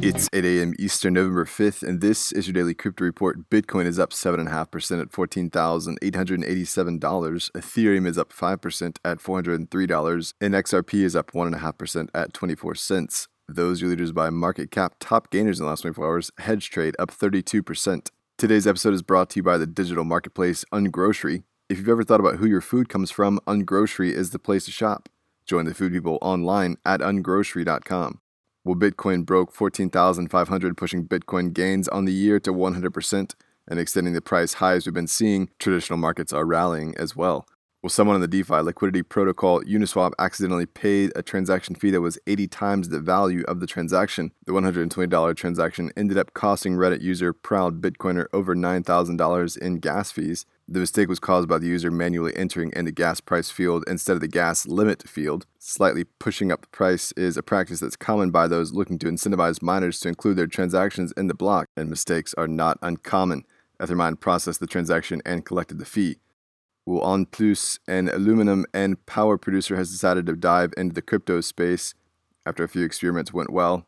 It's 8 a.m. Eastern, November 5th, and this is your daily crypto report. Bitcoin is up 7.5% at $14,887. Ethereum is up 5% at $403. And XRP is up 1.5% at 24 cents. Those are leaders by market cap. Top gainers in the last 24 hours. Hedge trade up 32%. Today's episode is brought to you by the digital marketplace Ungrocery. If you've ever thought about who your food comes from, Ungrocery is the place to shop. Join the food people online at ungrocery.com. Well, Bitcoin broke 14,500, pushing Bitcoin gains on the year to 100% and extending the price highs we've been seeing. Traditional markets are rallying as well. Well, someone on the DeFi liquidity protocol Uniswap accidentally paid a transaction fee that was 80 times the value of the transaction. The $120 transaction ended up costing Reddit user Proud Bitcoiner over $9,000 in gas fees. The mistake was caused by the user manually entering in the gas price field instead of the gas limit field. Slightly pushing up the price is a practice that's common by those looking to incentivize miners to include their transactions in the block, and mistakes are not uncommon. Ethermine processed the transaction and collected the fee. Well, EN+, an aluminum and power producer, has decided to dive into the crypto space after a few experiments went well.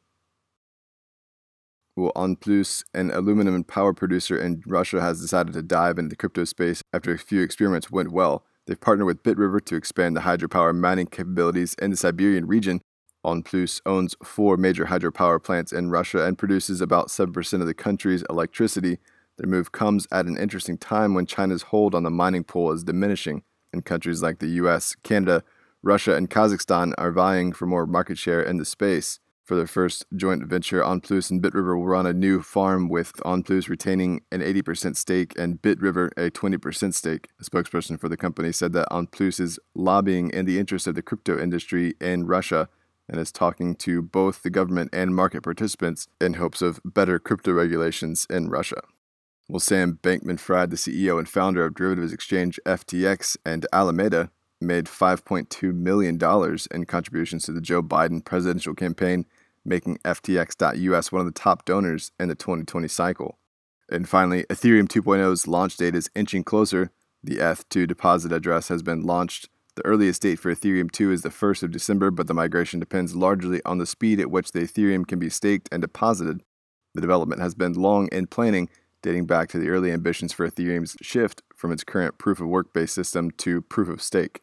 Well, EN+, an aluminum power producer in Russia, has decided to dive into the crypto space after a few experiments went well. They've partnered with BitRiver to expand the hydropower mining capabilities in the Siberian region. EN+ owns four major hydropower plants in Russia and produces about 7% of the country's electricity. Their move comes at an interesting time when China's hold on the mining pool is diminishing, and countries like the US, Canada, Russia, and Kazakhstan are vying for more market share in the space. For their first joint venture, EN+ and BitRiver will run a new farm with EN+ retaining an 80% stake and BitRiver a 20% stake. A spokesperson for the company said that EN+ is lobbying in the interest of the crypto industry in Russia and is talking to both the government and market participants in hopes of better crypto regulations in Russia. Well, Sam Bankman Fried, the CEO and founder of derivatives exchange FTX and Alameda, made $5.2 million in contributions to the Joe Biden presidential campaign making FTX.us one of the top donors in the 2020 cycle. And finally, Ethereum 2.0's launch date is inching closer. The ETH2 deposit address has been launched. The earliest date for Ethereum 2 is the 1st of December, but the migration depends largely on the speed at which the Ethereum can be staked and deposited. The development has been long in planning, dating back to the early ambitions for Ethereum's shift from its current proof of work based system to proof of stake.